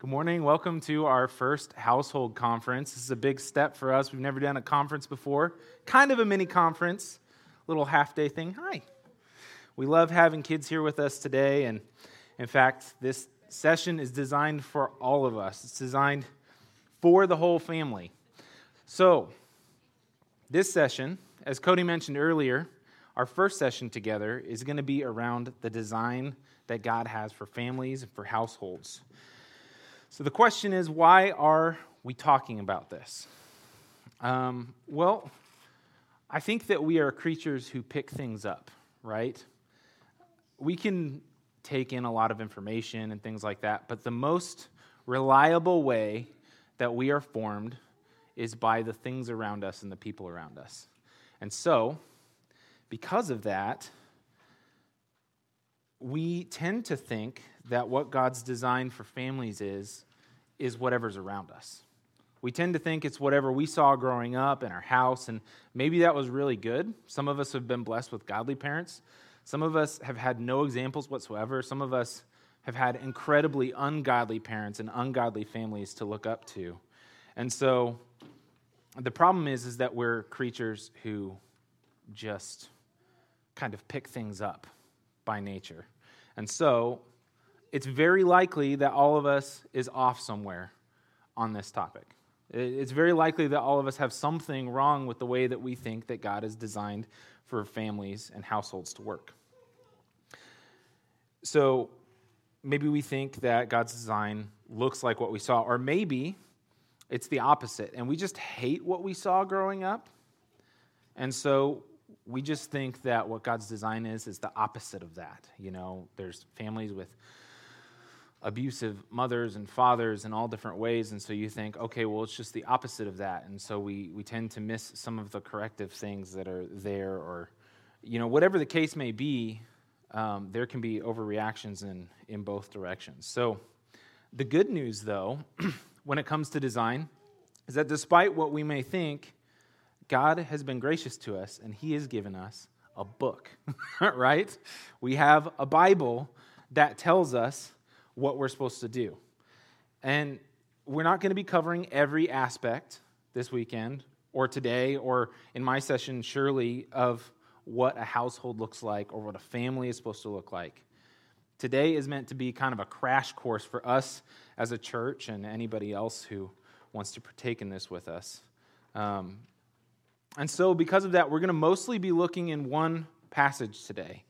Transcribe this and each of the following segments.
Good morning. Welcome to our first household conference. This is a big step for us. We've never done a conference before. Kind of a mini conference, little half day thing. Hi. We love having kids here with us today. And in fact, this session is designed for all of us, it's designed for the whole family. So, this session, as Cody mentioned earlier, our first session together is going to be around the design that God has for families and for households. So the question is, why are we talking about this? Um, well, I think that we are creatures who pick things up, right? We can take in a lot of information and things like that, but the most reliable way that we are formed is by the things around us and the people around us. And so, because of that, we tend to think that what God's design for families is, is whatever's around us. We tend to think it's whatever we saw growing up in our house, and maybe that was really good. Some of us have been blessed with godly parents. Some of us have had no examples whatsoever. Some of us have had incredibly ungodly parents and ungodly families to look up to. And so the problem is, is that we're creatures who just kind of pick things up by nature. And so it's very likely that all of us is off somewhere on this topic. It's very likely that all of us have something wrong with the way that we think that God has designed for families and households to work. So maybe we think that God's design looks like what we saw, or maybe it's the opposite, and we just hate what we saw growing up. And so we just think that what God's design is is the opposite of that. You know, there's families with abusive mothers and fathers in all different ways, and so you think, okay, well, it's just the opposite of that. And so we, we tend to miss some of the corrective things that are there, or, you know, whatever the case may be, um, there can be overreactions in, in both directions. So the good news, though, when it comes to design, is that despite what we may think, God has been gracious to us and He has given us a book, right? We have a Bible that tells us what we're supposed to do. And we're not going to be covering every aspect this weekend or today or in my session, surely, of what a household looks like or what a family is supposed to look like. Today is meant to be kind of a crash course for us as a church and anybody else who wants to partake in this with us. Um, and so, because of that, we're going to mostly be looking in one passage today.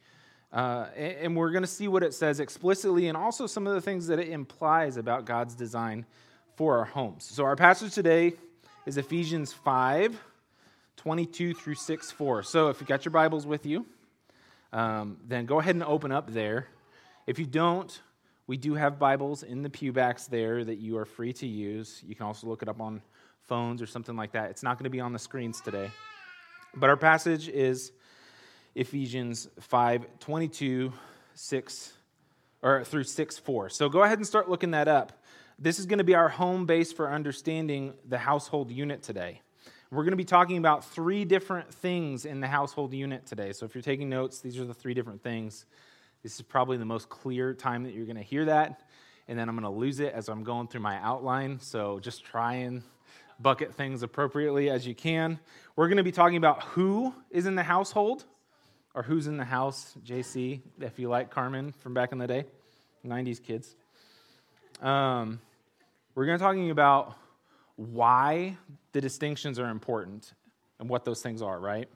Uh, and we're going to see what it says explicitly and also some of the things that it implies about God's design for our homes. So, our passage today is Ephesians 5 22 through 6 4. So, if you've got your Bibles with you, um, then go ahead and open up there. If you don't, we do have Bibles in the pewbacks there that you are free to use. You can also look it up on phones or something like that. It's not going to be on the screens today. But our passage is Ephesians 5 22, 6, or through 6 4. So go ahead and start looking that up. This is going to be our home base for understanding the household unit today. We're going to be talking about three different things in the household unit today. So if you're taking notes, these are the three different things. This is probably the most clear time that you're going to hear that. And then I'm going to lose it as I'm going through my outline. So just try and bucket things appropriately as you can. We're going to be talking about who is in the household or who's in the house, JC, if you like Carman from back in the day, 90s kids. Um, we're going to talking about why the distinctions are important and what those things are, right?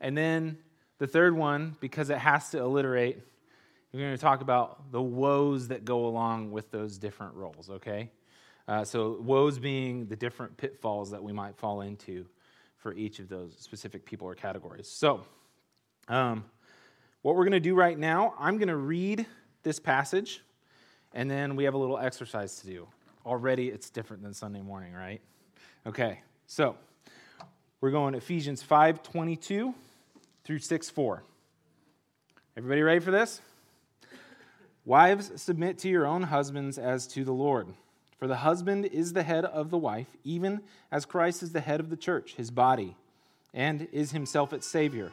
And then the third one, because it has to alliterate, we're going to talk about the woes that go along with those different roles, okay? Uh, so, woes being the different pitfalls that we might fall into for each of those specific people or categories. So, um, what we're going to do right now, I'm going to read this passage, and then we have a little exercise to do. Already, it's different than Sunday morning, right? Okay, so we're going Ephesians 5 22 through 6 4. Everybody ready for this? Wives, submit to your own husbands as to the Lord. For the husband is the head of the wife, even as Christ is the head of the church, his body, and is himself its Savior.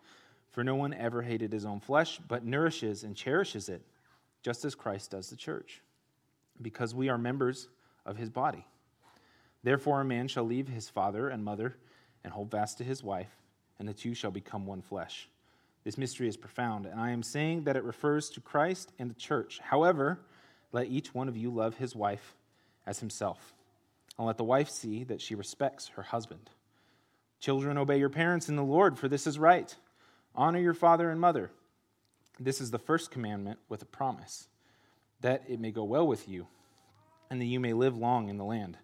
For no one ever hated his own flesh, but nourishes and cherishes it, just as Christ does the church because we are members of his body. Therefore, a man shall leave his father and mother and hold fast to his wife, and the two shall become one flesh. This mystery is profound, and I am saying that it refers to Christ and the church. However, let each one of you love his wife as himself, and let the wife see that she respects her husband. Children, obey your parents in the Lord, for this is right. Honor your father and mother. This is the first commandment with a promise that it may go well with you, and that you may live long in the land.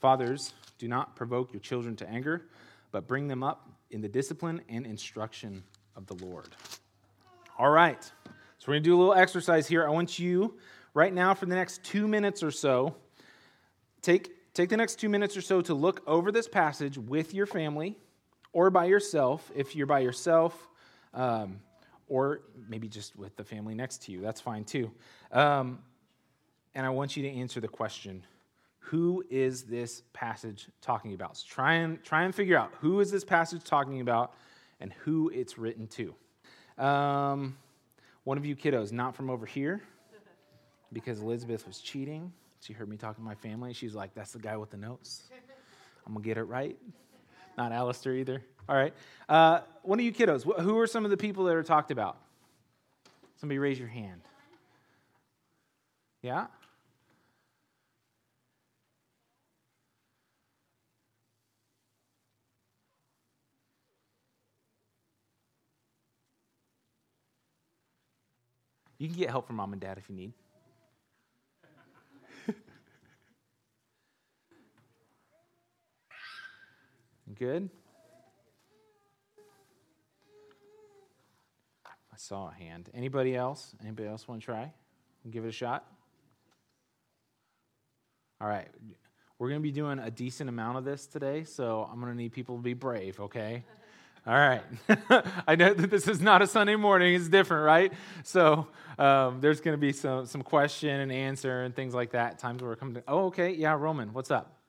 Fathers, do not provoke your children to anger, but bring them up in the discipline and instruction of the Lord. All right, so we're going to do a little exercise here. I want you, right now, for the next two minutes or so, take, take the next two minutes or so to look over this passage with your family or by yourself. If you're by yourself, um, or maybe just with the family next to you. That's fine too. Um, and I want you to answer the question who is this passage talking about? So try and, try and figure out who is this passage talking about and who it's written to. Um, one of you kiddos, not from over here, because Elizabeth was cheating. She heard me talking to my family. She's like, that's the guy with the notes. I'm going to get it right. Not Alistair either. All right. Uh, one of you kiddos, who are some of the people that are talked about? Somebody raise your hand. Yeah? You can get help from mom and dad if you need. Good. I saw a hand. Anybody else? Anybody else want to try? Give it a shot? All right. We're going to be doing a decent amount of this today, so I'm going to need people to be brave, okay? All right. I know that this is not a Sunday morning, it's different, right? So um, there's going to be some, some question and answer and things like that. Times where we're coming to, oh, okay. Yeah, Roman, what's up?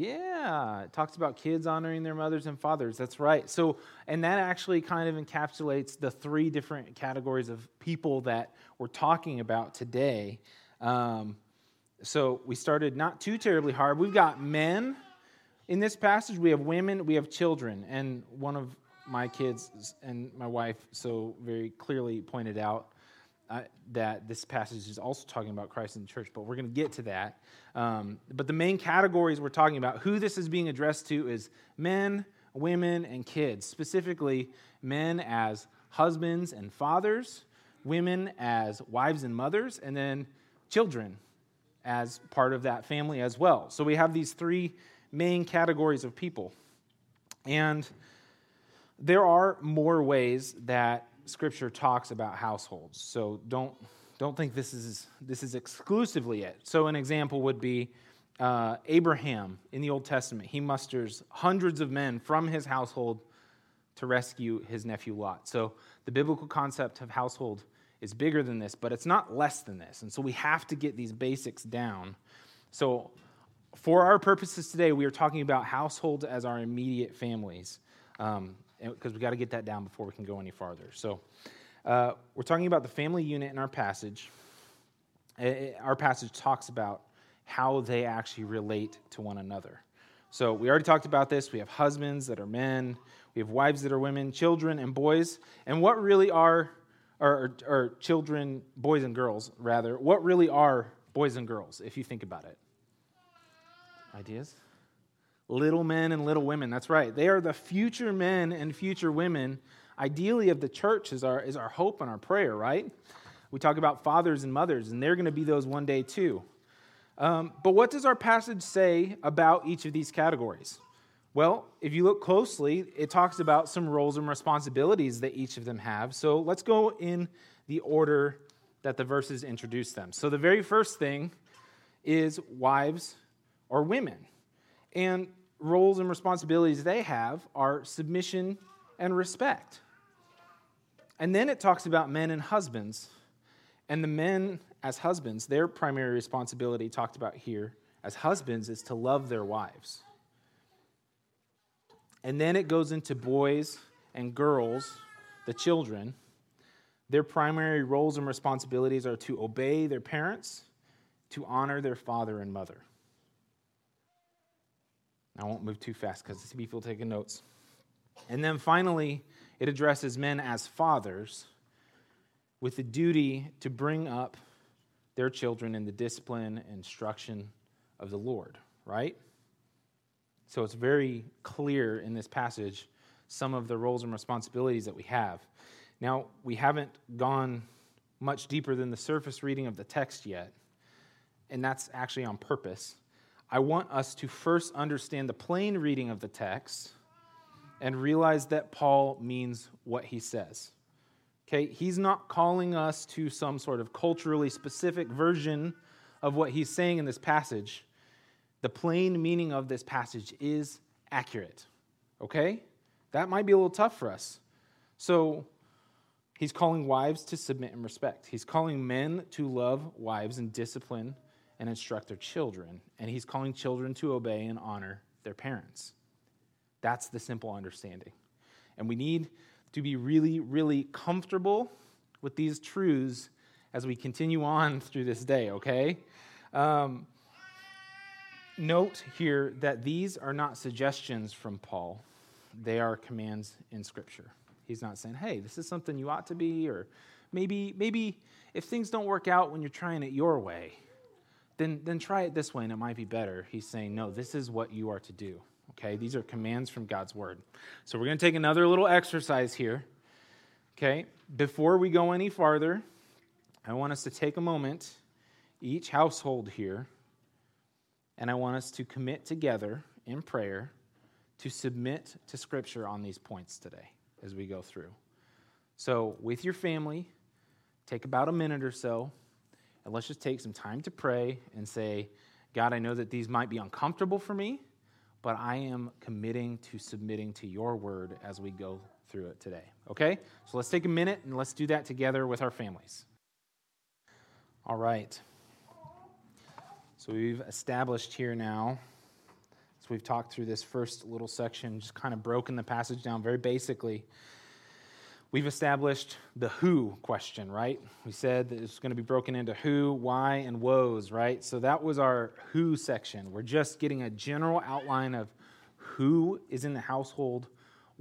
Yeah, it talks about kids honoring their mothers and fathers. That's right. So, and that actually kind of encapsulates the three different categories of people that we're talking about today. Um, so, we started not too terribly hard. We've got men in this passage, we have women, we have children. And one of my kids and my wife so very clearly pointed out uh, that this passage is also talking about Christ in the church, but we're going to get to that. Um, but the main categories we're talking about, who this is being addressed to, is men, women, and kids. Specifically, men as husbands and fathers, women as wives and mothers, and then children as part of that family as well. So we have these three main categories of people. And there are more ways that Scripture talks about households. So don't, don't think this is, this is exclusively it. So, an example would be uh, Abraham in the Old Testament. He musters hundreds of men from his household to rescue his nephew Lot. So, the biblical concept of household is bigger than this, but it's not less than this. And so, we have to get these basics down. So, for our purposes today, we are talking about households as our immediate families. Um, because we've got to get that down before we can go any farther. So, uh, we're talking about the family unit in our passage. Our passage talks about how they actually relate to one another. So, we already talked about this. We have husbands that are men, we have wives that are women, children and boys. And what really are, or, or children, boys and girls, rather, what really are boys and girls, if you think about it? Ideas? Little men and little women. That's right. They are the future men and future women ideally of the church is our, is our hope and our prayer, right? We talk about fathers and mothers, and they're going to be those one day too. Um, but what does our passage say about each of these categories? Well, if you look closely, it talks about some roles and responsibilities that each of them have. So let's go in the order that the verses introduce them. So the very first thing is wives or women. And roles and responsibilities they have are submission and respect. And then it talks about men and husbands. And the men, as husbands, their primary responsibility, talked about here as husbands, is to love their wives. And then it goes into boys and girls, the children. Their primary roles and responsibilities are to obey their parents, to honor their father and mother. I won't move too fast because see people taking notes. And then finally, it addresses men as fathers with the duty to bring up their children in the discipline and instruction of the Lord, right? So it's very clear in this passage some of the roles and responsibilities that we have. Now, we haven't gone much deeper than the surface reading of the text yet, and that's actually on purpose. I want us to first understand the plain reading of the text and realize that Paul means what he says. Okay, he's not calling us to some sort of culturally specific version of what he's saying in this passage. The plain meaning of this passage is accurate. Okay? That might be a little tough for us. So, he's calling wives to submit and respect. He's calling men to love wives and discipline and instruct their children. And he's calling children to obey and honor their parents. That's the simple understanding. And we need to be really, really comfortable with these truths as we continue on through this day, okay? Um, note here that these are not suggestions from Paul, they are commands in Scripture. He's not saying, hey, this is something you ought to be, or maybe, maybe if things don't work out when you're trying it your way, then, then try it this way and it might be better. He's saying, no, this is what you are to do. Okay, these are commands from God's word. So we're going to take another little exercise here. Okay, before we go any farther, I want us to take a moment, each household here, and I want us to commit together in prayer to submit to Scripture on these points today as we go through. So, with your family, take about a minute or so, and let's just take some time to pray and say, God, I know that these might be uncomfortable for me but I am committing to submitting to your word as we go through it today. Okay? So let's take a minute and let's do that together with our families. All right. So we've established here now, so we've talked through this first little section, just kind of broken the passage down very basically. We've established the who question, right? We said that it's going to be broken into who, why, and woes, right? So that was our who section. We're just getting a general outline of who is in the household,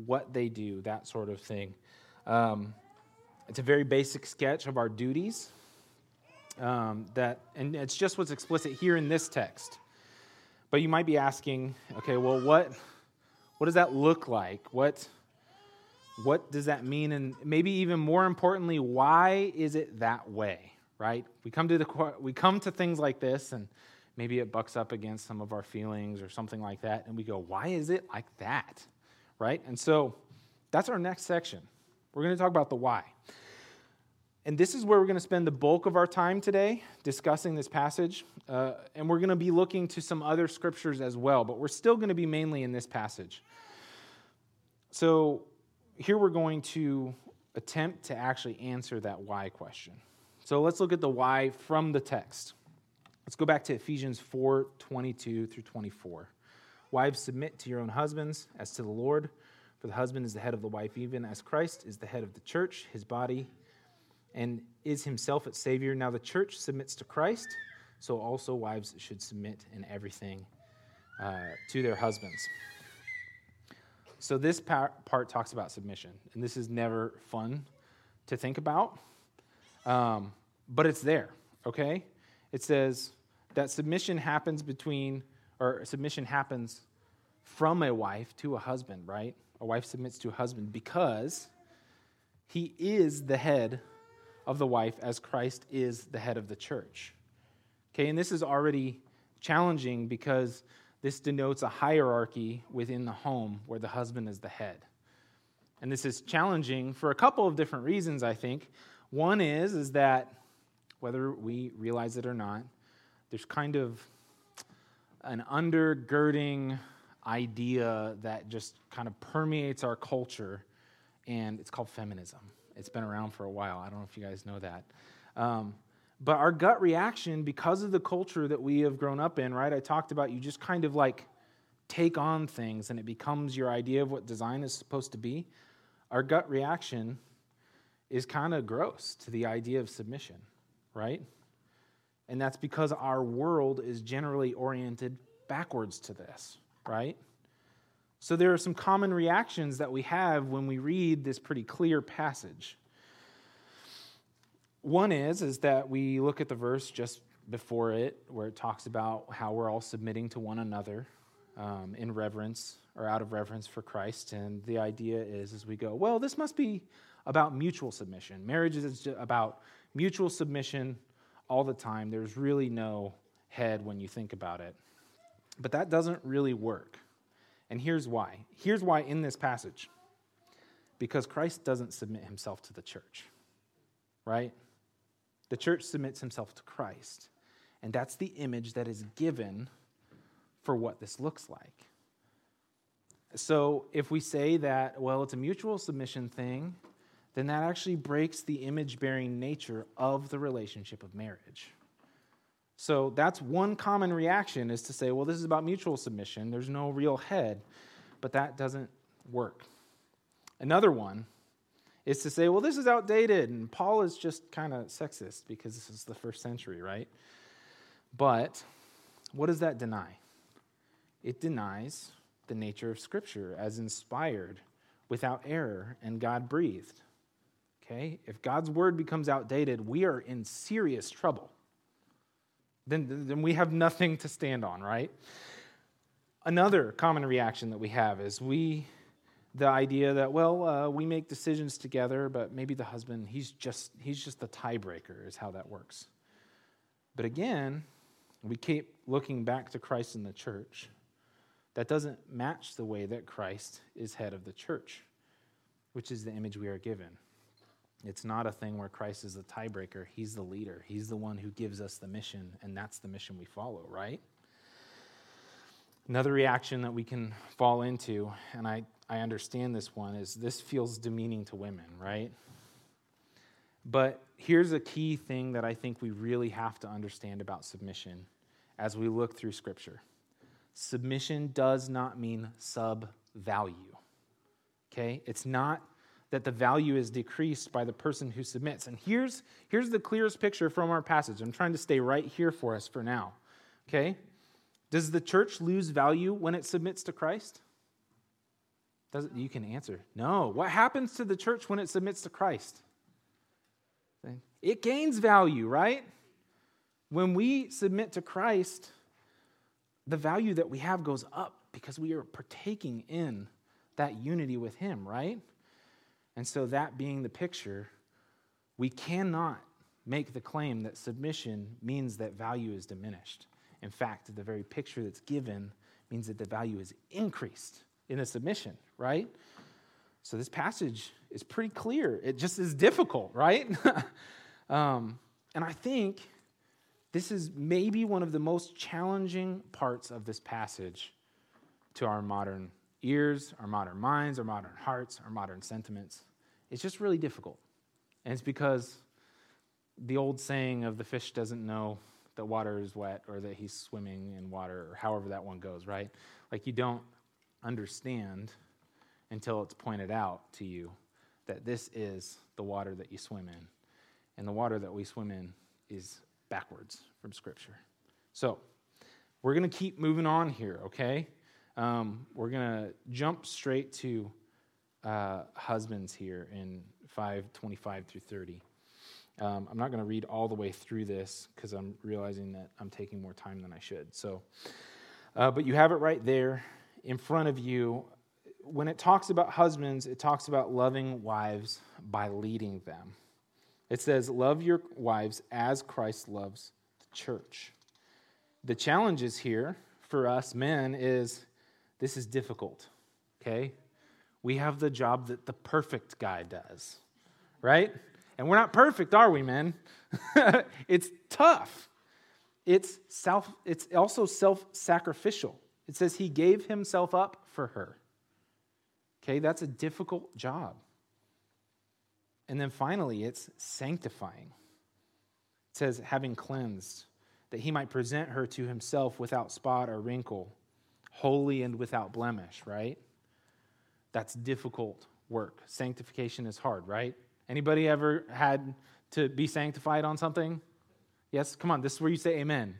what they do, that sort of thing. Um, it's a very basic sketch of our duties. Um, that, and it's just what's explicit here in this text. But you might be asking, okay, well, what, what does that look like? What what does that mean? And maybe even more importantly, why is it that way? Right? We come to the we come to things like this, and maybe it bucks up against some of our feelings or something like that, and we go, "Why is it like that?" Right? And so that's our next section. We're going to talk about the why. And this is where we're going to spend the bulk of our time today discussing this passage. Uh, and we're going to be looking to some other scriptures as well, but we're still going to be mainly in this passage. So, here we're going to attempt to actually answer that why question. So let's look at the why from the text. Let's go back to Ephesians 4 22 through 24. Wives, submit to your own husbands as to the Lord, for the husband is the head of the wife, even as Christ is the head of the church, his body, and is himself its Savior. Now the church submits to Christ, so also wives should submit in everything uh, to their husbands. So, this part talks about submission, and this is never fun to think about, um, but it's there, okay? It says that submission happens between, or submission happens from a wife to a husband, right? A wife submits to a husband because he is the head of the wife as Christ is the head of the church. Okay, and this is already challenging because this denotes a hierarchy within the home where the husband is the head. And this is challenging for a couple of different reasons, I think. One is is that whether we realize it or not, there's kind of an undergirding idea that just kind of permeates our culture, and it's called feminism. It's been around for a while. I don't know if you guys know that. Um, but our gut reaction, because of the culture that we have grown up in, right? I talked about you just kind of like take on things and it becomes your idea of what design is supposed to be. Our gut reaction is kind of gross to the idea of submission, right? And that's because our world is generally oriented backwards to this, right? So there are some common reactions that we have when we read this pretty clear passage. One is is that we look at the verse just before it, where it talks about how we're all submitting to one another um, in reverence or out of reverence for Christ, and the idea is as we go, well, this must be about mutual submission. Marriage is about mutual submission all the time. There's really no head when you think about it, but that doesn't really work, and here's why. Here's why in this passage, because Christ doesn't submit himself to the church, right? The church submits himself to Christ. And that's the image that is given for what this looks like. So if we say that, well, it's a mutual submission thing, then that actually breaks the image bearing nature of the relationship of marriage. So that's one common reaction is to say, well, this is about mutual submission. There's no real head, but that doesn't work. Another one is to say, well, this is outdated, and Paul is just kind of sexist because this is the first century, right? But what does that deny? It denies the nature of Scripture as inspired, without error, and God breathed. Okay? If God's word becomes outdated, we are in serious trouble. Then, then we have nothing to stand on, right? Another common reaction that we have is we the idea that well uh, we make decisions together but maybe the husband he's just he's just the tiebreaker is how that works. But again we keep looking back to christ in the church. That doesn't match the way that christ is head of the church which is the image we are given. It's not a thing where christ is the tiebreaker. He's the leader. He's the one who gives us the mission and that's the mission we follow right? Another reaction that we can fall into, and I, I understand this one, is this feels demeaning to women, right? But here's a key thing that I think we really have to understand about submission as we look through Scripture submission does not mean sub value. Okay? It's not that the value is decreased by the person who submits. And here's, here's the clearest picture from our passage. I'm trying to stay right here for us for now. Okay? Does the church lose value when it submits to Christ? Does it, you can answer no. What happens to the church when it submits to Christ? It gains value, right? When we submit to Christ, the value that we have goes up because we are partaking in that unity with Him, right? And so, that being the picture, we cannot make the claim that submission means that value is diminished. In fact, the very picture that's given means that the value is increased in a submission, right? So this passage is pretty clear. It just is difficult, right? um, and I think this is maybe one of the most challenging parts of this passage to our modern ears, our modern minds, our modern hearts, our modern sentiments. It's just really difficult. And it's because the old saying of the fish doesn't know that water is wet or that he's swimming in water or however that one goes, right? Like you don't understand until it's pointed out to you that this is the water that you swim in. And the water that we swim in is backwards from Scripture. So we're going to keep moving on here, okay? Um, we're going to jump straight to uh, husbands here in 525 through 30. Um, I'm not going to read all the way through this because I'm realizing that I'm taking more time than I should. So, uh, but you have it right there in front of you. when it talks about husbands, it talks about loving wives by leading them. It says, Love your wives as Christ loves the church. The challenges here for us men is this is difficult, okay? We have the job that the perfect guy does, right? And we're not perfect, are we, men? it's tough. It's self it's also self-sacrificial. It says he gave himself up for her. Okay, that's a difficult job. And then finally, it's sanctifying. It says, having cleansed, that he might present her to himself without spot or wrinkle, holy and without blemish, right? That's difficult work. Sanctification is hard, right? Anybody ever had to be sanctified on something? Yes? Come on, this is where you say amen.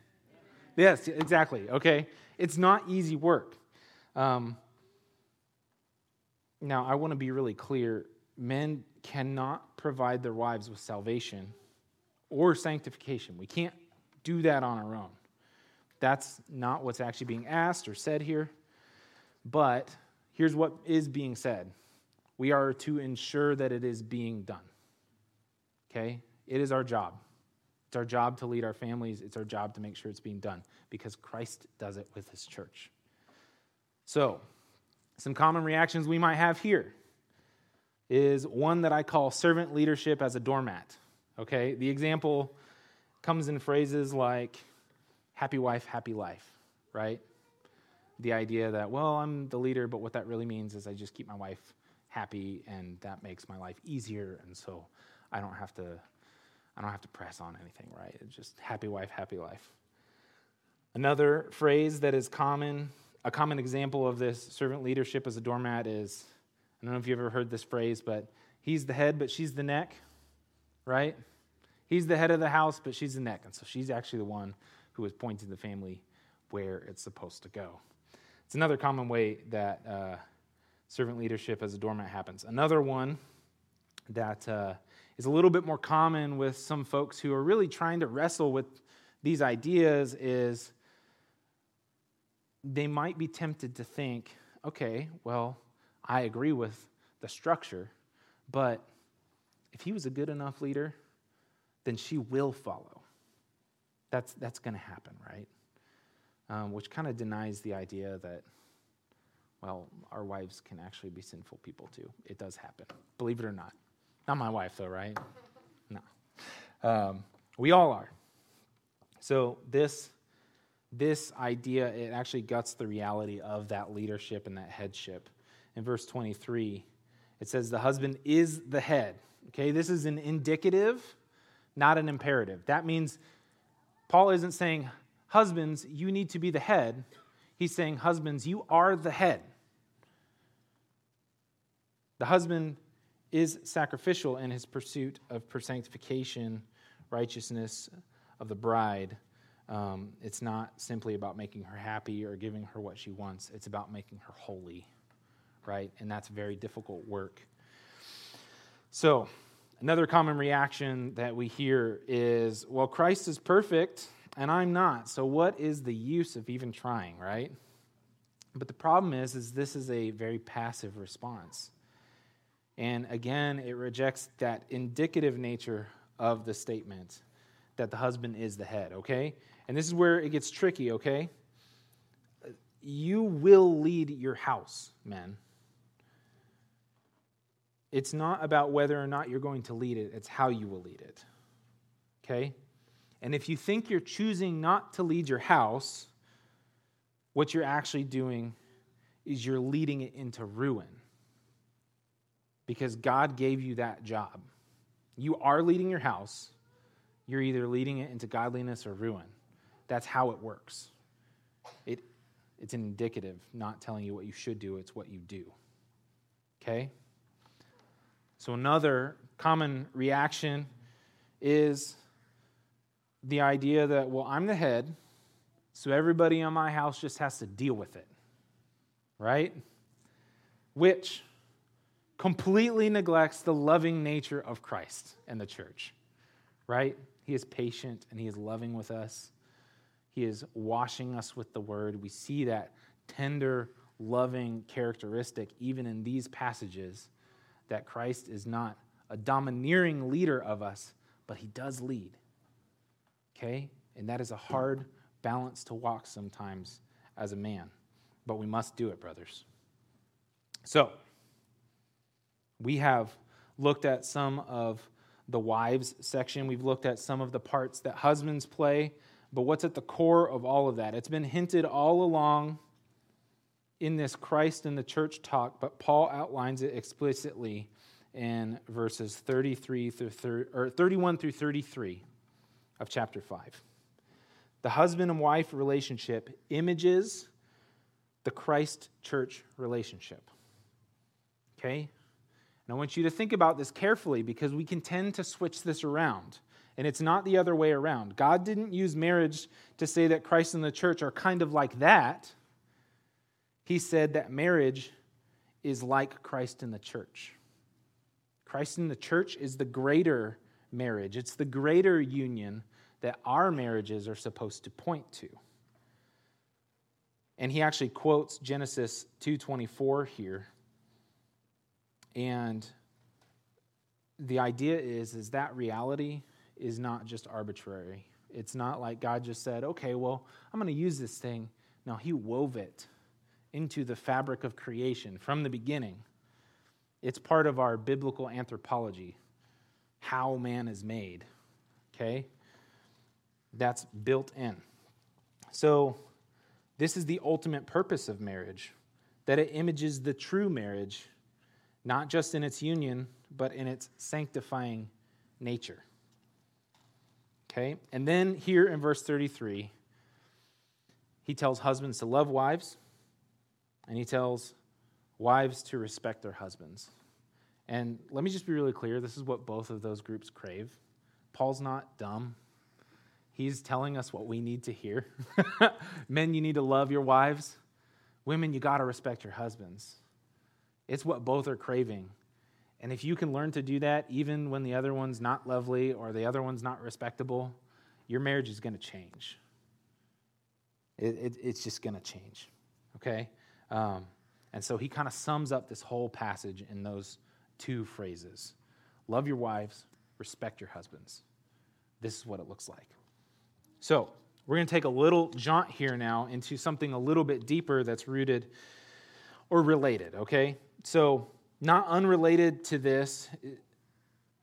Yes, exactly. Okay. It's not easy work. Um, now, I want to be really clear men cannot provide their wives with salvation or sanctification. We can't do that on our own. That's not what's actually being asked or said here. But here's what is being said we are to ensure that it is being done. Okay? It is our job. It's our job to lead our families. It's our job to make sure it's being done because Christ does it with his church. So, some common reactions we might have here is one that I call servant leadership as a doormat. Okay? The example comes in phrases like happy wife, happy life, right? The idea that, well, I'm the leader, but what that really means is I just keep my wife happy and that makes my life easier and so I don't have to I don't have to press on anything, right? It's just happy wife, happy life. Another phrase that is common a common example of this servant leadership as a doormat is I don't know if you've ever heard this phrase, but he's the head, but she's the neck, right? He's the head of the house, but she's the neck. And so she's actually the one who is pointing the family where it's supposed to go. It's another common way that uh, servant leadership as a doormat happens. Another one that uh, is a little bit more common with some folks who are really trying to wrestle with these ideas is they might be tempted to think, okay, well, I agree with the structure, but if he was a good enough leader, then she will follow. That's, that's going to happen, right? Um, which kind of denies the idea that, well, our wives can actually be sinful people too. It does happen, believe it or not. Not my wife, though, right? No. Um, we all are. So, this this idea, it actually guts the reality of that leadership and that headship. In verse 23, it says, The husband is the head. Okay, this is an indicative, not an imperative. That means Paul isn't saying, Husbands, you need to be the head. He's saying, Husbands, you are the head. The husband is sacrificial in his pursuit of sanctification, righteousness of the bride. Um, it's not simply about making her happy or giving her what she wants, it's about making her holy, right? And that's very difficult work. So, another common reaction that we hear is, well, Christ is perfect and I'm not. So, what is the use of even trying, right? But the problem is, is this is a very passive response. And again, it rejects that indicative nature of the statement that the husband is the head, okay? And this is where it gets tricky, okay? You will lead your house, men. It's not about whether or not you're going to lead it, it's how you will lead it. Okay? And if you think you're choosing not to lead your house, what you're actually doing is you're leading it into ruin. Because God gave you that job. You are leading your house, you're either leading it into godliness or ruin. That's how it works. It, it's indicative, not telling you what you should do, it's what you do. Okay? So, another common reaction is the idea that, well, I'm the head, so everybody in my house just has to deal with it. Right? Which completely neglects the loving nature of Christ and the church. Right? He is patient and he is loving with us. He is washing us with the word. We see that tender loving characteristic, even in these passages, that Christ is not a domineering leader of us, but he does lead. Okay? And that is a hard balance to walk sometimes as a man. But we must do it, brothers. So, we have looked at some of the wives section. We've looked at some of the parts that husbands play. But what's at the core of all of that? It's been hinted all along in this Christ and the church talk, but Paul outlines it explicitly in verses 33 through 30, or 31 through 33 of chapter 5. The husband and wife relationship images the Christ church relationship. Okay? And I want you to think about this carefully because we can tend to switch this around. And it's not the other way around. God didn't use marriage to say that Christ and the church are kind of like that. He said that marriage is like Christ and the church. Christ and the church is the greater marriage, it's the greater union that our marriages are supposed to point to. And he actually quotes Genesis 2:24 here. And the idea is is that reality is not just arbitrary. It's not like God just said, "Okay, well, I'm going to use this thing." No, he wove it into the fabric of creation from the beginning. It's part of our biblical anthropology, how man is made. Okay? That's built in. So, this is the ultimate purpose of marriage that it images the true marriage, not just in its union, but in its sanctifying nature. Okay? And then here in verse 33, he tells husbands to love wives, and he tells wives to respect their husbands. And let me just be really clear this is what both of those groups crave. Paul's not dumb. He's telling us what we need to hear. Men, you need to love your wives. Women, you got to respect your husbands. It's what both are craving. And if you can learn to do that, even when the other one's not lovely or the other one's not respectable, your marriage is going to change. It, it, it's just going to change. Okay? Um, and so he kind of sums up this whole passage in those two phrases Love your wives, respect your husbands. This is what it looks like. So, we're going to take a little jaunt here now into something a little bit deeper that's rooted or related, okay? So, not unrelated to this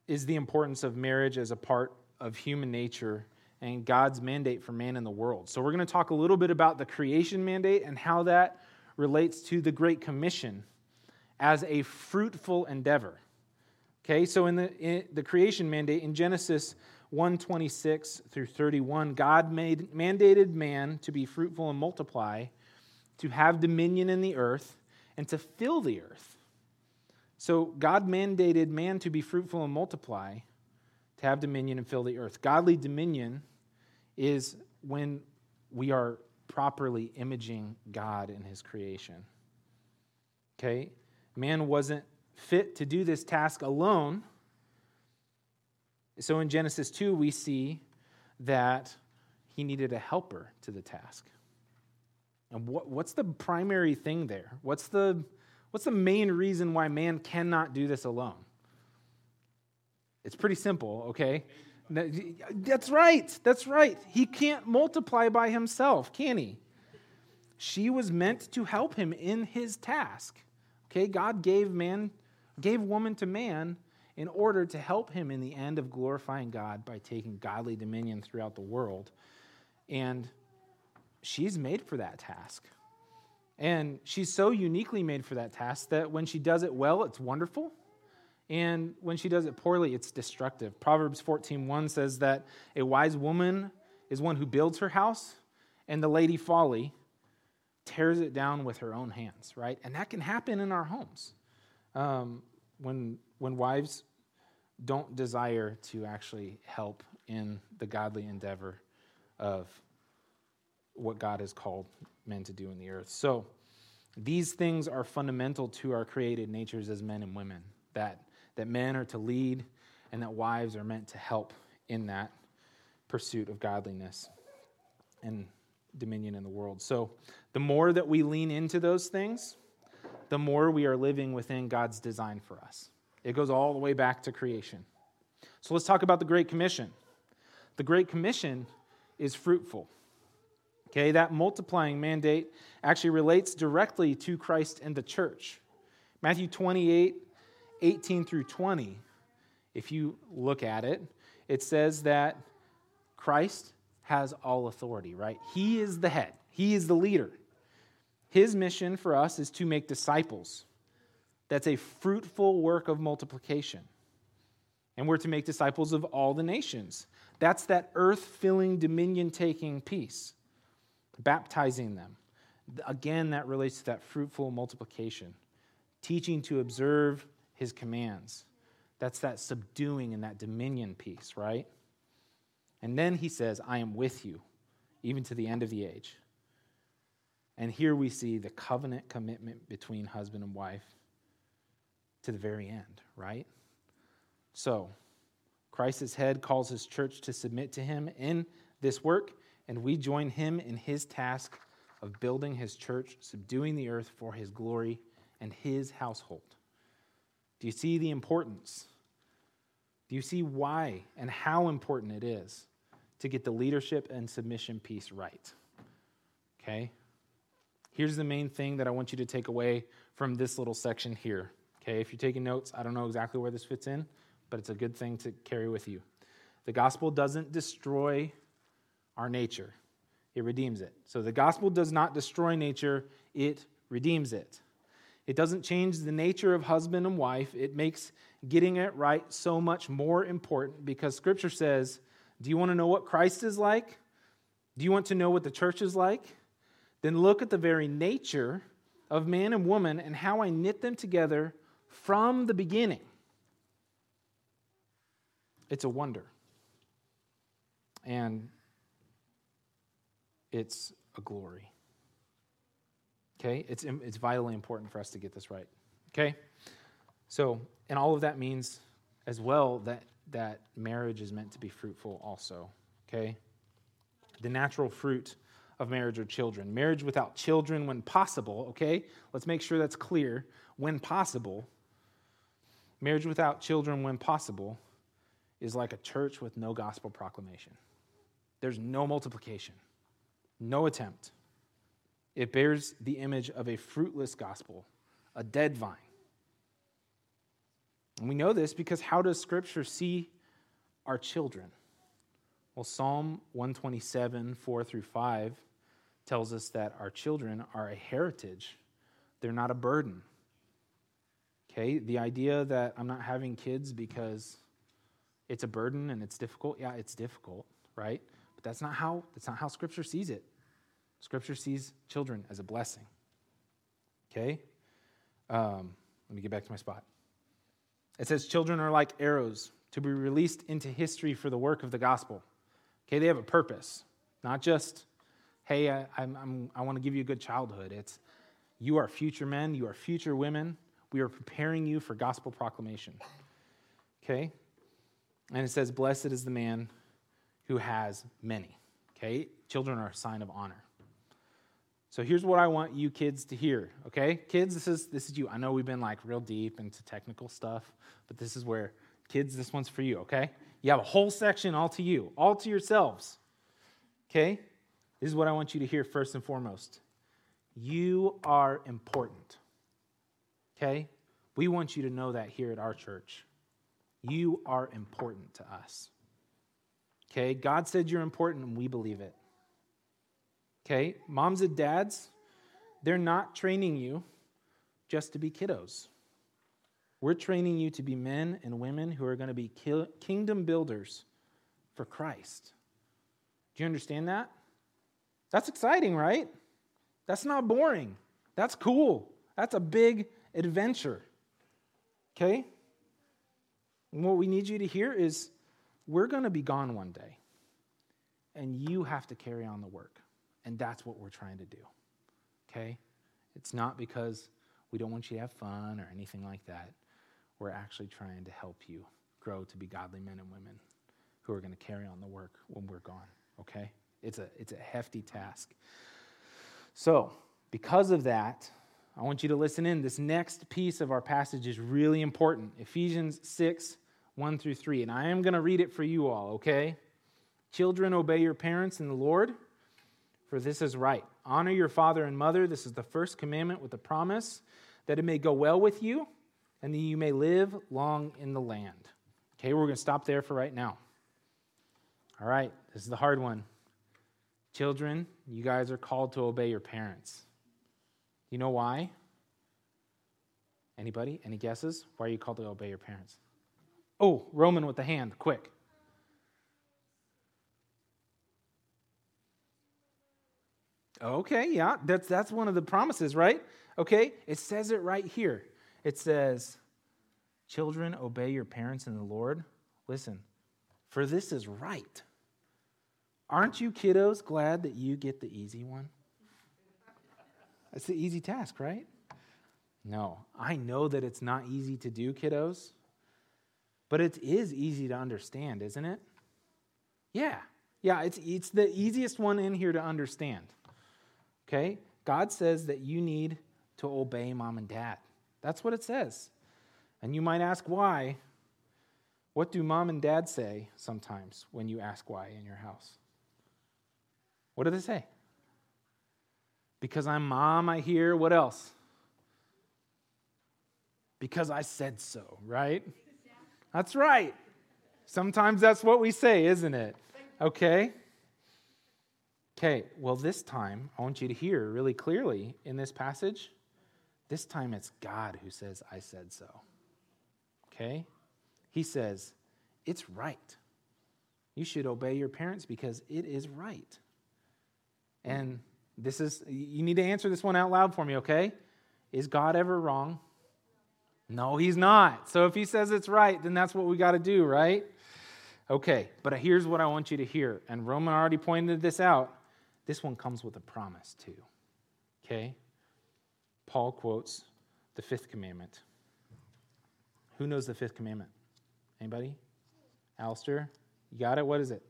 is the importance of marriage as a part of human nature and God's mandate for man in the world. So, we're going to talk a little bit about the creation mandate and how that relates to the Great Commission as a fruitful endeavor. Okay, so in the, in the creation mandate in Genesis 126 through 31, God made, mandated man to be fruitful and multiply, to have dominion in the earth, and to fill the earth. So God mandated man to be fruitful and multiply, to have dominion and fill the earth. Godly dominion is when we are properly imaging God in his creation. Okay? Man wasn't fit to do this task alone. So in Genesis 2, we see that he needed a helper to the task. And what, what's the primary thing there? What's the, what's the main reason why man cannot do this alone? It's pretty simple, okay? That's right. That's right. He can't multiply by himself, can he? She was meant to help him in his task. Okay, God gave man, gave woman to man in order to help him in the end of glorifying God by taking godly dominion throughout the world. And she's made for that task. And she's so uniquely made for that task that when she does it well, it's wonderful. And when she does it poorly, it's destructive. Proverbs 14:1 says that a wise woman is one who builds her house, and the lady folly tears it down with her own hands, right? And that can happen in our homes. Um, when, when wives don't desire to actually help in the godly endeavor of what God has called men to do in the earth. So, these things are fundamental to our created natures as men and women that, that men are to lead and that wives are meant to help in that pursuit of godliness. And dominion in the world. So the more that we lean into those things, the more we are living within God's design for us. It goes all the way back to creation. So let's talk about the Great Commission. The Great Commission is fruitful. Okay, that multiplying mandate actually relates directly to Christ and the church. Matthew 28, 18 through 20, if you look at it, it says that Christ has all authority, right? He is the head, He is the leader. His mission for us is to make disciples. That's a fruitful work of multiplication. And we're to make disciples of all the nations. That's that earth filling, dominion taking piece, baptizing them. Again, that relates to that fruitful multiplication, teaching to observe his commands. That's that subduing and that dominion piece, right? And then he says, I am with you, even to the end of the age. And here we see the covenant commitment between husband and wife to the very end, right? So, Christ's head calls his church to submit to him in this work, and we join him in his task of building his church, subduing the earth for his glory and his household. Do you see the importance? Do you see why and how important it is to get the leadership and submission piece right? Okay? Here's the main thing that I want you to take away from this little section here. Okay, if you're taking notes, I don't know exactly where this fits in, but it's a good thing to carry with you. The gospel doesn't destroy our nature, it redeems it. So the gospel does not destroy nature, it redeems it. It doesn't change the nature of husband and wife. It makes getting it right so much more important because scripture says, Do you want to know what Christ is like? Do you want to know what the church is like? Then look at the very nature of man and woman and how I knit them together from the beginning. It's a wonder. And it's a glory. Okay? It's, it's vitally important for us to get this right. Okay? So, and all of that means as well that, that marriage is meant to be fruitful also. Okay? The natural fruit of marriage are children. Marriage without children, when possible, okay? Let's make sure that's clear. When possible, marriage without children, when possible, is like a church with no gospel proclamation. There's no multiplication, no attempt. It bears the image of a fruitless gospel, a dead vine. And we know this because how does Scripture see our children? Well, Psalm 127, 4 through 5 tells us that our children are a heritage, they're not a burden. Okay, the idea that I'm not having kids because it's a burden and it's difficult, yeah, it's difficult, right? That's not how that's not how scripture sees it. Scripture sees children as a blessing. Okay? Um, let me get back to my spot. It says, Children are like arrows to be released into history for the work of the gospel. Okay, they have a purpose, not just hey, I, I'm, I'm, I want to give you a good childhood. It's you are future men, you are future women. We are preparing you for gospel proclamation. Okay? And it says, Blessed is the man who has many. Okay? Children are a sign of honor. So here's what I want you kids to hear, okay? Kids, this is this is you. I know we've been like real deep into technical stuff, but this is where kids, this one's for you, okay? You have a whole section all to you, all to yourselves. Okay? This is what I want you to hear first and foremost. You are important. Okay? We want you to know that here at our church. You are important to us. Okay? God said you're important, and we believe it. Okay? Moms and dads, they're not training you just to be kiddos. We're training you to be men and women who are going to be kingdom builders for Christ. Do you understand that? That's exciting, right? That's not boring. That's cool. That's a big adventure. Okay? And what we need you to hear is we're going to be gone one day, and you have to carry on the work. And that's what we're trying to do. Okay? It's not because we don't want you to have fun or anything like that. We're actually trying to help you grow to be godly men and women who are going to carry on the work when we're gone. Okay? It's a, it's a hefty task. So, because of that, I want you to listen in. This next piece of our passage is really important Ephesians 6 1 through 3. And I am going to read it for you all, okay? Children, obey your parents in the Lord, for this is right. Honor your father and mother. This is the first commandment with the promise that it may go well with you and that you may live long in the land. Okay, we're going to stop there for right now. All right, this is the hard one. Children, you guys are called to obey your parents. You know why? Anybody? Any guesses? Why are you called to obey your parents? Oh, Roman with the hand, quick. Okay, yeah, that's, that's one of the promises, right? Okay, it says it right here. It says, Children, obey your parents in the Lord. Listen, for this is right. Aren't you kiddos glad that you get the easy one? It's the easy task, right? No, I know that it's not easy to do, kiddos, but it is easy to understand, isn't it? Yeah, yeah, it's, it's the easiest one in here to understand. Okay? God says that you need to obey mom and dad. That's what it says. And you might ask why. What do mom and dad say sometimes when you ask why in your house? What do they say? Because I'm mom, I hear. What else? Because I said so, right? That's right. Sometimes that's what we say, isn't it? Okay? Okay, well, this time I want you to hear really clearly in this passage. This time it's God who says, I said so. Okay? He says, it's right. You should obey your parents because it is right. And this is, you need to answer this one out loud for me, okay? Is God ever wrong? No, he's not. So if he says it's right, then that's what we got to do, right? Okay, but here's what I want you to hear. And Roman already pointed this out. This one comes with a promise, too. Okay? Paul quotes the fifth commandment. Who knows the fifth commandment? Anybody? Alistair? You got it? What is it?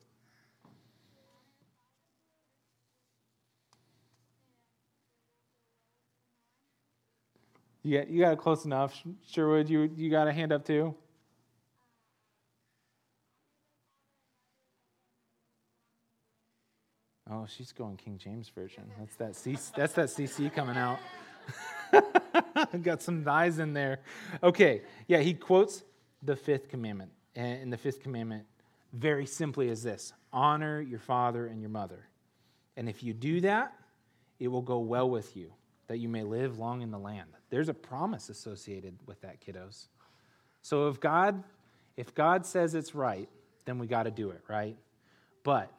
You got, you got it close enough. Sherwood, you, you got a hand up too? Oh, she's going King James version. That's that C, that's that CC coming out. Got some dies in there. Okay, yeah, he quotes the fifth commandment. And the fifth commandment very simply is this honor your father and your mother. And if you do that, it will go well with you, that you may live long in the land. There's a promise associated with that, kiddos. So if God, if God says it's right, then we got to do it, right? But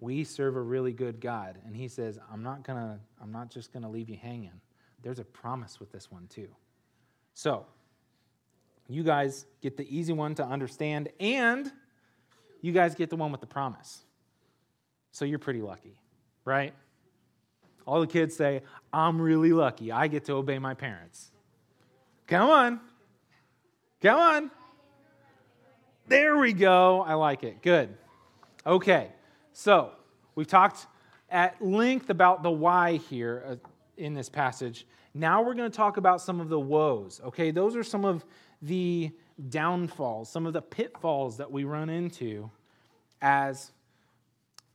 we serve a really good God, and He says, "I'm not gonna, I'm not just gonna leave you hanging. There's a promise with this one too." So, you guys get the easy one to understand, and you guys get the one with the promise. So you're pretty lucky, right? All the kids say, I'm really lucky. I get to obey my parents. Come on. Come on. There we go. I like it. Good. Okay. So we've talked at length about the why here uh, in this passage. Now we're going to talk about some of the woes. Okay. Those are some of the downfalls, some of the pitfalls that we run into as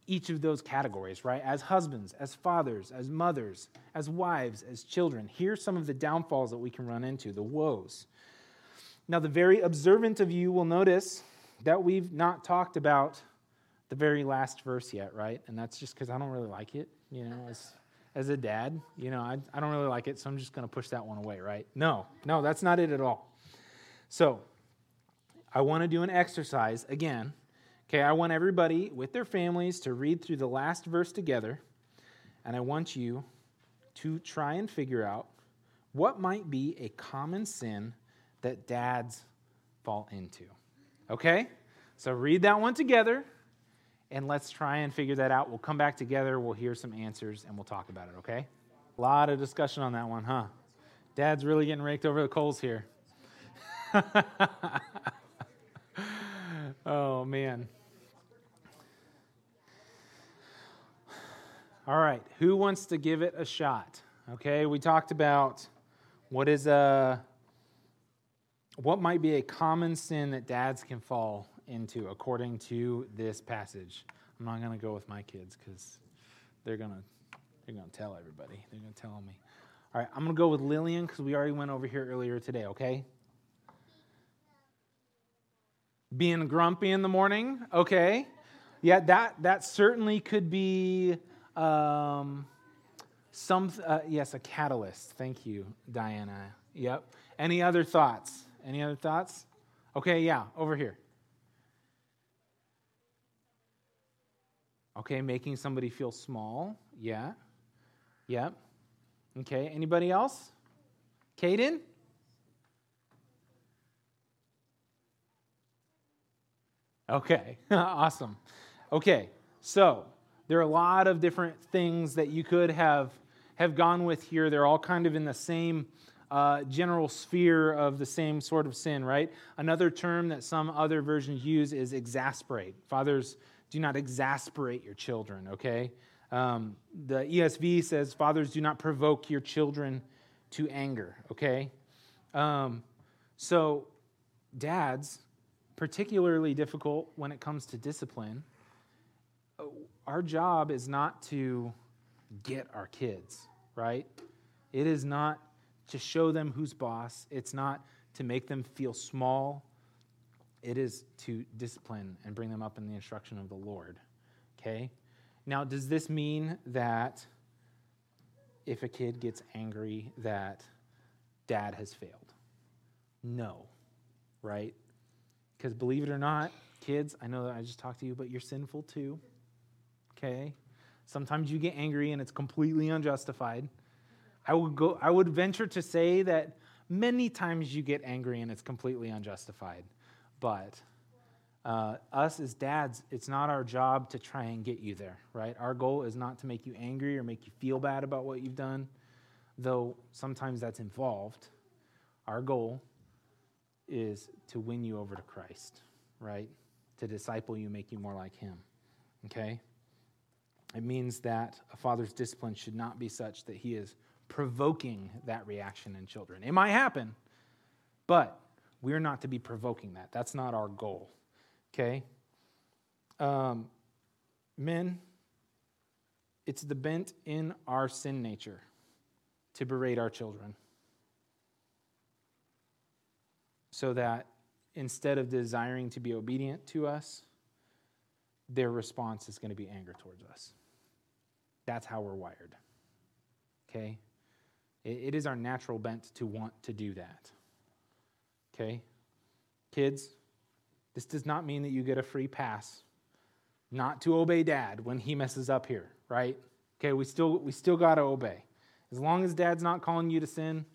each of those categories, right? As husbands, as fathers, as mothers, as wives, as children. Here's some of the downfalls that we can run into, the woes. Now, the very observant of you will notice that we've not talked about the very last verse yet, right? And that's just because I don't really like it, you know, as, as a dad, you know, I, I don't really like it, so I'm just going to push that one away, right? No, no, that's not it at all. So, I want to do an exercise again Okay, I want everybody with their families to read through the last verse together, and I want you to try and figure out what might be a common sin that dads fall into. Okay? So read that one together, and let's try and figure that out. We'll come back together, we'll hear some answers, and we'll talk about it, okay? A lot of discussion on that one, huh? Dad's really getting raked over the coals here. oh, man. All right, who wants to give it a shot? Okay, we talked about what is a what might be a common sin that dads can fall into according to this passage. I'm not going to go with my kids cuz they're going to they're going to tell everybody. They're going to tell me. All right, I'm going to go with Lillian cuz we already went over here earlier today, okay? Being grumpy in the morning, okay? Yeah, that that certainly could be um, some, uh, yes, a catalyst. Thank you, Diana. Yep. Any other thoughts? Any other thoughts? Okay, yeah, over here. Okay, making somebody feel small. Yeah. Yep. Okay, anybody else? Caden? Okay, awesome. Okay, so there are a lot of different things that you could have, have gone with here. They're all kind of in the same uh, general sphere of the same sort of sin, right? Another term that some other versions use is exasperate. Fathers, do not exasperate your children, okay? Um, the ESV says, Fathers, do not provoke your children to anger, okay? Um, so, dads, particularly difficult when it comes to discipline our job is not to get our kids, right? It is not to show them who's boss. It's not to make them feel small. It is to discipline and bring them up in the instruction of the Lord. Okay? Now, does this mean that if a kid gets angry that dad has failed? No. Right? Because believe it or not, kids, I know that I just talked to you, but you're sinful too okay? Sometimes you get angry and it's completely unjustified. I would, go, I would venture to say that many times you get angry and it's completely unjustified. But uh, us as dads, it's not our job to try and get you there, right? Our goal is not to make you angry or make you feel bad about what you've done, though sometimes that's involved. Our goal is to win you over to Christ, right? To disciple you, make you more like Him, okay? It means that a father's discipline should not be such that he is provoking that reaction in children. It might happen, but we're not to be provoking that. That's not our goal. Okay? Um, men, it's the bent in our sin nature to berate our children so that instead of desiring to be obedient to us, their response is going to be anger towards us. That's how we're wired. Okay? It is our natural bent to want to do that. Okay? Kids, this does not mean that you get a free pass not to obey dad when he messes up here, right? Okay, we still we still got to obey. As long as dad's not calling you to sin,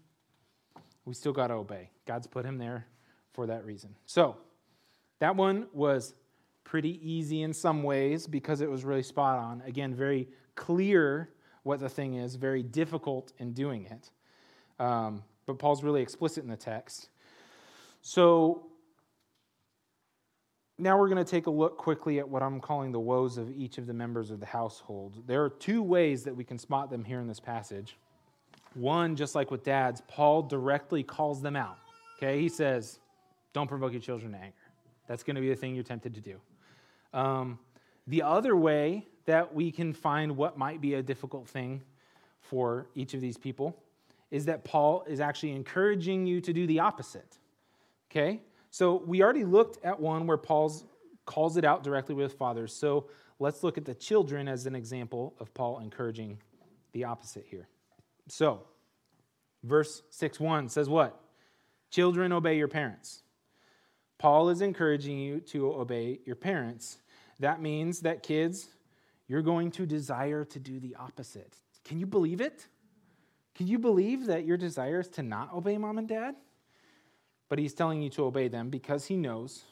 we still got to obey. God's put him there for that reason. So, that one was pretty easy in some ways because it was really spot on. Again, very clear what the thing is, very difficult in doing it. Um, but Paul's really explicit in the text. So now we're going to take a look quickly at what I'm calling the woes of each of the members of the household. There are two ways that we can spot them here in this passage. One, just like with dads, Paul directly calls them out. Okay, he says, Don't provoke your children to anger. That's going to be the thing you're tempted to do. Um, the other way that we can find what might be a difficult thing for each of these people is that Paul is actually encouraging you to do the opposite. Okay? So we already looked at one where Paul's calls it out directly with fathers. So let's look at the children as an example of Paul encouraging the opposite here. So, verse 6 1 says what? Children, obey your parents. Paul is encouraging you to obey your parents. That means that kids, you're going to desire to do the opposite. Can you believe it? Can you believe that your desire is to not obey mom and dad? But he's telling you to obey them because he knows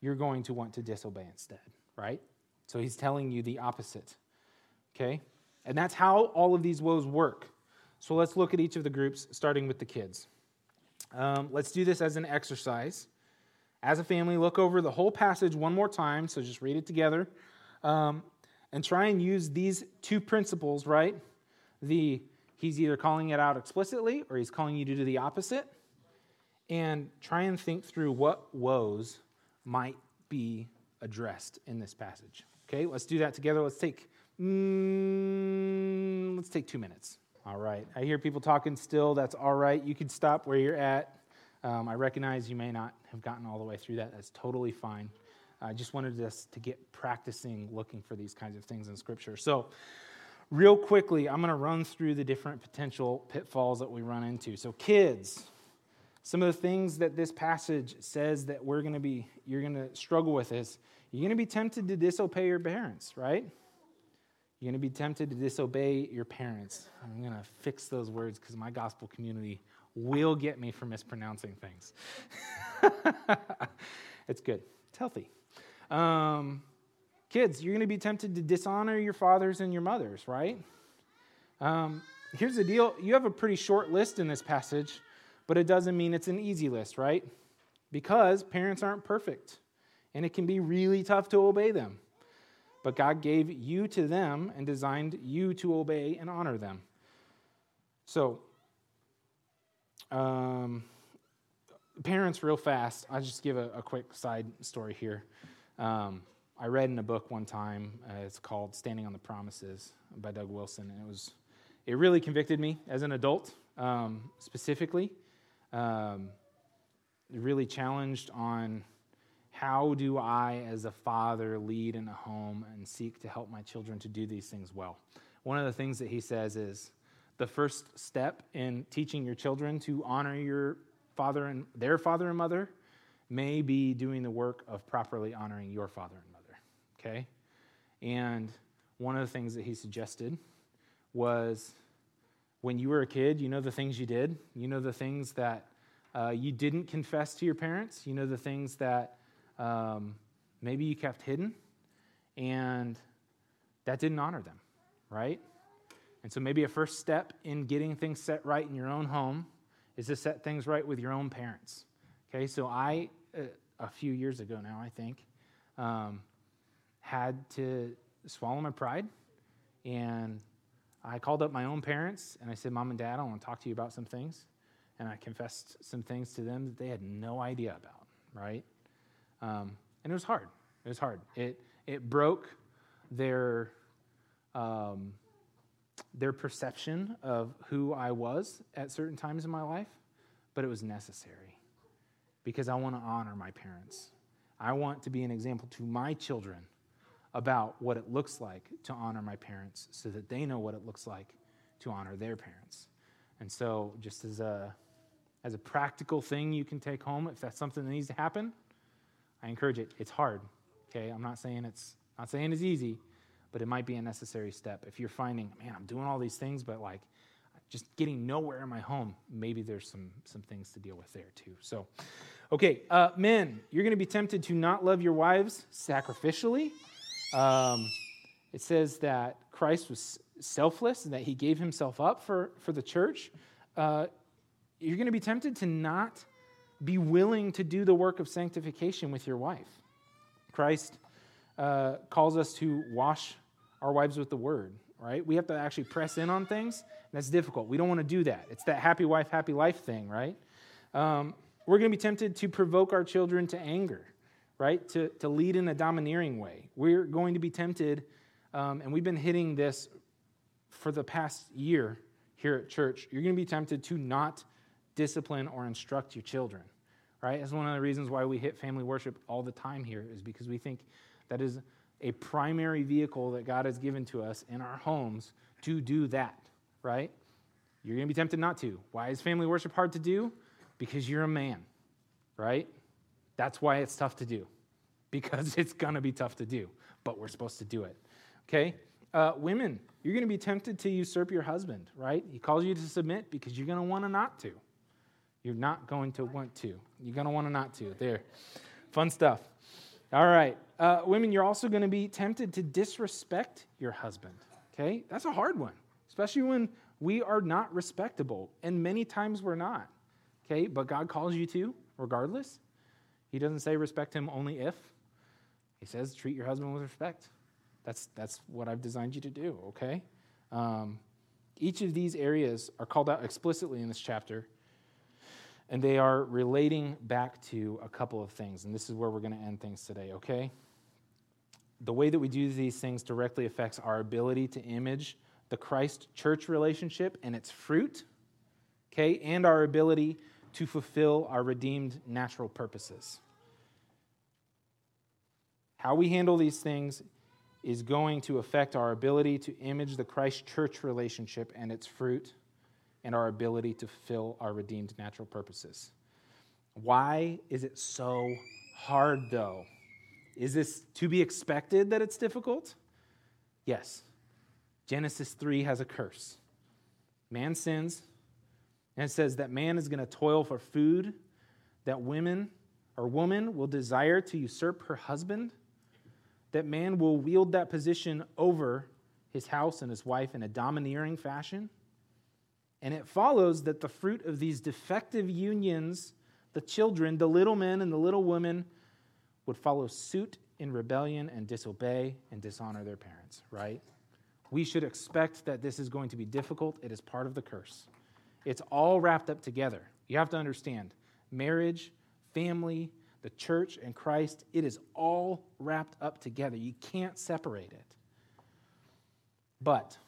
you're going to want to disobey instead, right? So he's telling you the opposite. Okay? And that's how all of these woes work. So let's look at each of the groups, starting with the kids. Um, let's do this as an exercise. As a family, look over the whole passage one more time. So just read it together. Um, and try and use these two principles, right? The he's either calling it out explicitly or he's calling you to do the opposite. And try and think through what woes might be addressed in this passage. Okay, let's do that together. Let's take mm, let's take two minutes. All right. I hear people talking still. That's all right. You can stop where you're at. Um, I recognize you may not have gotten all the way through that. That's totally fine. I just wanted us to get practicing looking for these kinds of things in Scripture. So, real quickly, I'm going to run through the different potential pitfalls that we run into. So, kids, some of the things that this passage says that we're going to be, you're going to struggle with is you're going to be tempted to disobey your parents, right? You're going to be tempted to disobey your parents. I'm going to fix those words because my gospel community will get me for mispronouncing things. it's good, it's healthy. Um, kids, you're going to be tempted to dishonor your fathers and your mothers, right? Um, here's the deal you have a pretty short list in this passage, but it doesn't mean it's an easy list, right? Because parents aren't perfect, and it can be really tough to obey them. But God gave you to them and designed you to obey and honor them. So, um, parents, real fast, I'll just give a, a quick side story here. Um, I read in a book one time. Uh, it's called "Standing on the Promises" by Doug Wilson, and it was it really convicted me as an adult, um, specifically. Um, really challenged on how do I, as a father, lead in a home and seek to help my children to do these things well. One of the things that he says is the first step in teaching your children to honor your father and their father and mother may be doing the work of properly honoring your father and mother. Okay? And one of the things that he suggested was when you were a kid, you know the things you did, you know the things that uh, you didn't confess to your parents, you know the things that um, maybe you kept hidden, and that didn't honor them, right? And so maybe a first step in getting things set right in your own home is to set things right with your own parents. Okay, so I, uh, few years ago now, I think, um, had to swallow my pride. And I called up my own parents and I said, Mom and Dad, I want to talk to you about some things. And I confessed some things to them that they had no idea about, right? Um, and it was hard. It was hard. It, it broke their, um, their perception of who I was at certain times in my life, but it was necessary because I want to honor my parents. I want to be an example to my children about what it looks like to honor my parents so that they know what it looks like to honor their parents. And so, just as a, as a practical thing you can take home, if that's something that needs to happen, I encourage it. It's hard, okay? I'm not saying it's, not saying it's easy, but it might be a necessary step. If you're finding, man, I'm doing all these things, but like just getting nowhere in my home, maybe there's some, some things to deal with there too. So, Okay, uh, men, you're going to be tempted to not love your wives sacrificially. Um, it says that Christ was selfless and that he gave himself up for, for the church. Uh, you're going to be tempted to not be willing to do the work of sanctification with your wife. Christ uh, calls us to wash our wives with the word, right? We have to actually press in on things, and that's difficult. We don't want to do that. It's that happy wife, happy life thing, right? Um, we're going to be tempted to provoke our children to anger, right? To, to lead in a domineering way. We're going to be tempted, um, and we've been hitting this for the past year here at church. You're going to be tempted to not discipline or instruct your children, right? That's one of the reasons why we hit family worship all the time here, is because we think that is a primary vehicle that God has given to us in our homes to do that, right? You're going to be tempted not to. Why is family worship hard to do? Because you're a man, right? That's why it's tough to do, because it's to be tough to do, but we're supposed to do it, okay? Uh, women, you're to be tempted to usurp your husband, right? He calls you to submit because you're want to not to. You're not going to want to. You're want to not to. There. Fun stuff. All right. Uh, women, you're also to be tempted to disrespect your husband, okay? That's a hard one, especially when we are not respectable, and many times we're not okay? But God calls you to, regardless. He doesn't say respect him only if. He says treat your husband with respect. That's, that's what I've designed you to do, okay? Um, each of these areas are called out explicitly in this chapter, and they are relating back to a couple of things. And this is where we're going to end things today, okay? The way that we do these things directly affects our ability to image the Christ church relationship and its fruit, okay, and our ability to fulfill our redeemed natural purposes. How we handle these things is going to affect our ability to image the Christ church relationship and its fruit and our ability to fulfill our redeemed natural purposes. Why is it so hard, though? Is this to be expected that it's difficult? Yes. Genesis 3 has a curse. Man sins, and it says that man is going to toil for food, that women or woman will desire to usurp her husband, that man will wield that position over his house and his wife in a domineering fashion. And it follows that the fruit of these defective unions, the children, the little men and the little women, would follow suit in rebellion and disobey and dishonor their parents, right? We should expect that this is going to be difficult. It is part of the curse. It's all wrapped up together. You have to understand marriage, family, the church, and Christ, it is all wrapped up together. You can't separate it. But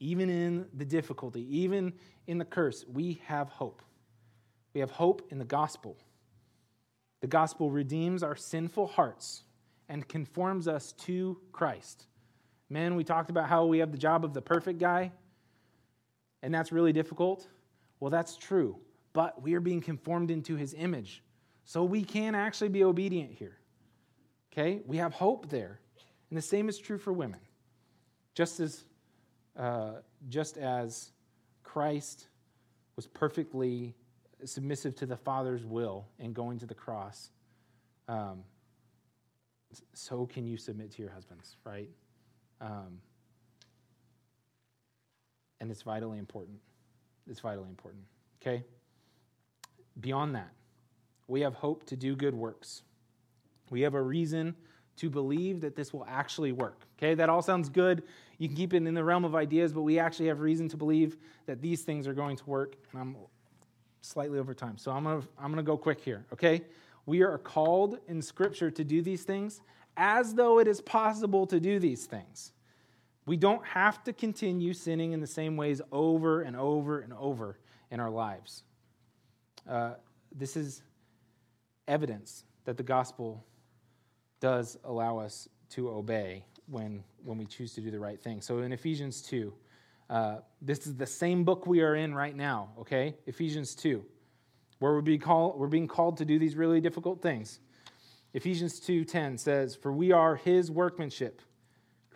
even in the difficulty, even in the curse, we have hope. We have hope in the gospel. The gospel redeems our sinful hearts and conforms us to Christ. Men, we talked about how we have the job of the perfect guy, and that's really difficult. Well, that's true, but we are being conformed into his image. So we can actually be obedient here. Okay? We have hope there. And the same is true for women. Just as, uh, just as Christ was perfectly submissive to the Father's will in going to the cross, um, so can you submit to your husbands, right? Um, and it's vitally important. It's vitally important. Okay? Beyond that, we have hope to do good works. We have a reason to believe that this will actually work. Okay, that all sounds good. You can keep it in the realm of ideas, but we actually have reason to believe that these things are going to work. And I'm slightly over time, so I'm gonna I'm gonna go quick here. Okay, we are called in Scripture to do these things as though it is possible to do these things. We don't have to continue sinning in the same ways over and over and over in our lives. Uh, this is evidence that the gospel does allow us to obey when, when we choose to do the right thing. So in Ephesians 2, uh, this is the same book we are in right now, okay? Ephesians 2, where we're being, call, we're being called to do these really difficult things. Ephesians 2:10 says, "For we are his workmanship,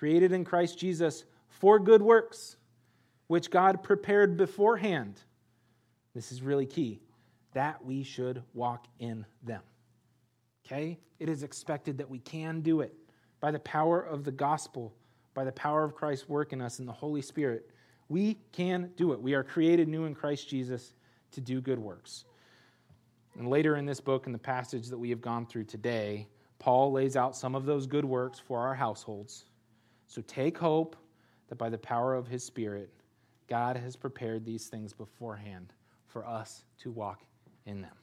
created in Christ Jesus for good works, which God prepared beforehand." This is really key, that we should walk in them. Okay? It is expected that we can do it by the power of the gospel, by the power of Christ's work in us and the Holy Spirit. We can do it. We are created new in Christ Jesus to do good works. And later in this book, in the passage that we have gone through today, Paul lays out some of those good works for our households. So take hope that by the power of his Spirit, God has prepared these things beforehand for us to walk in them.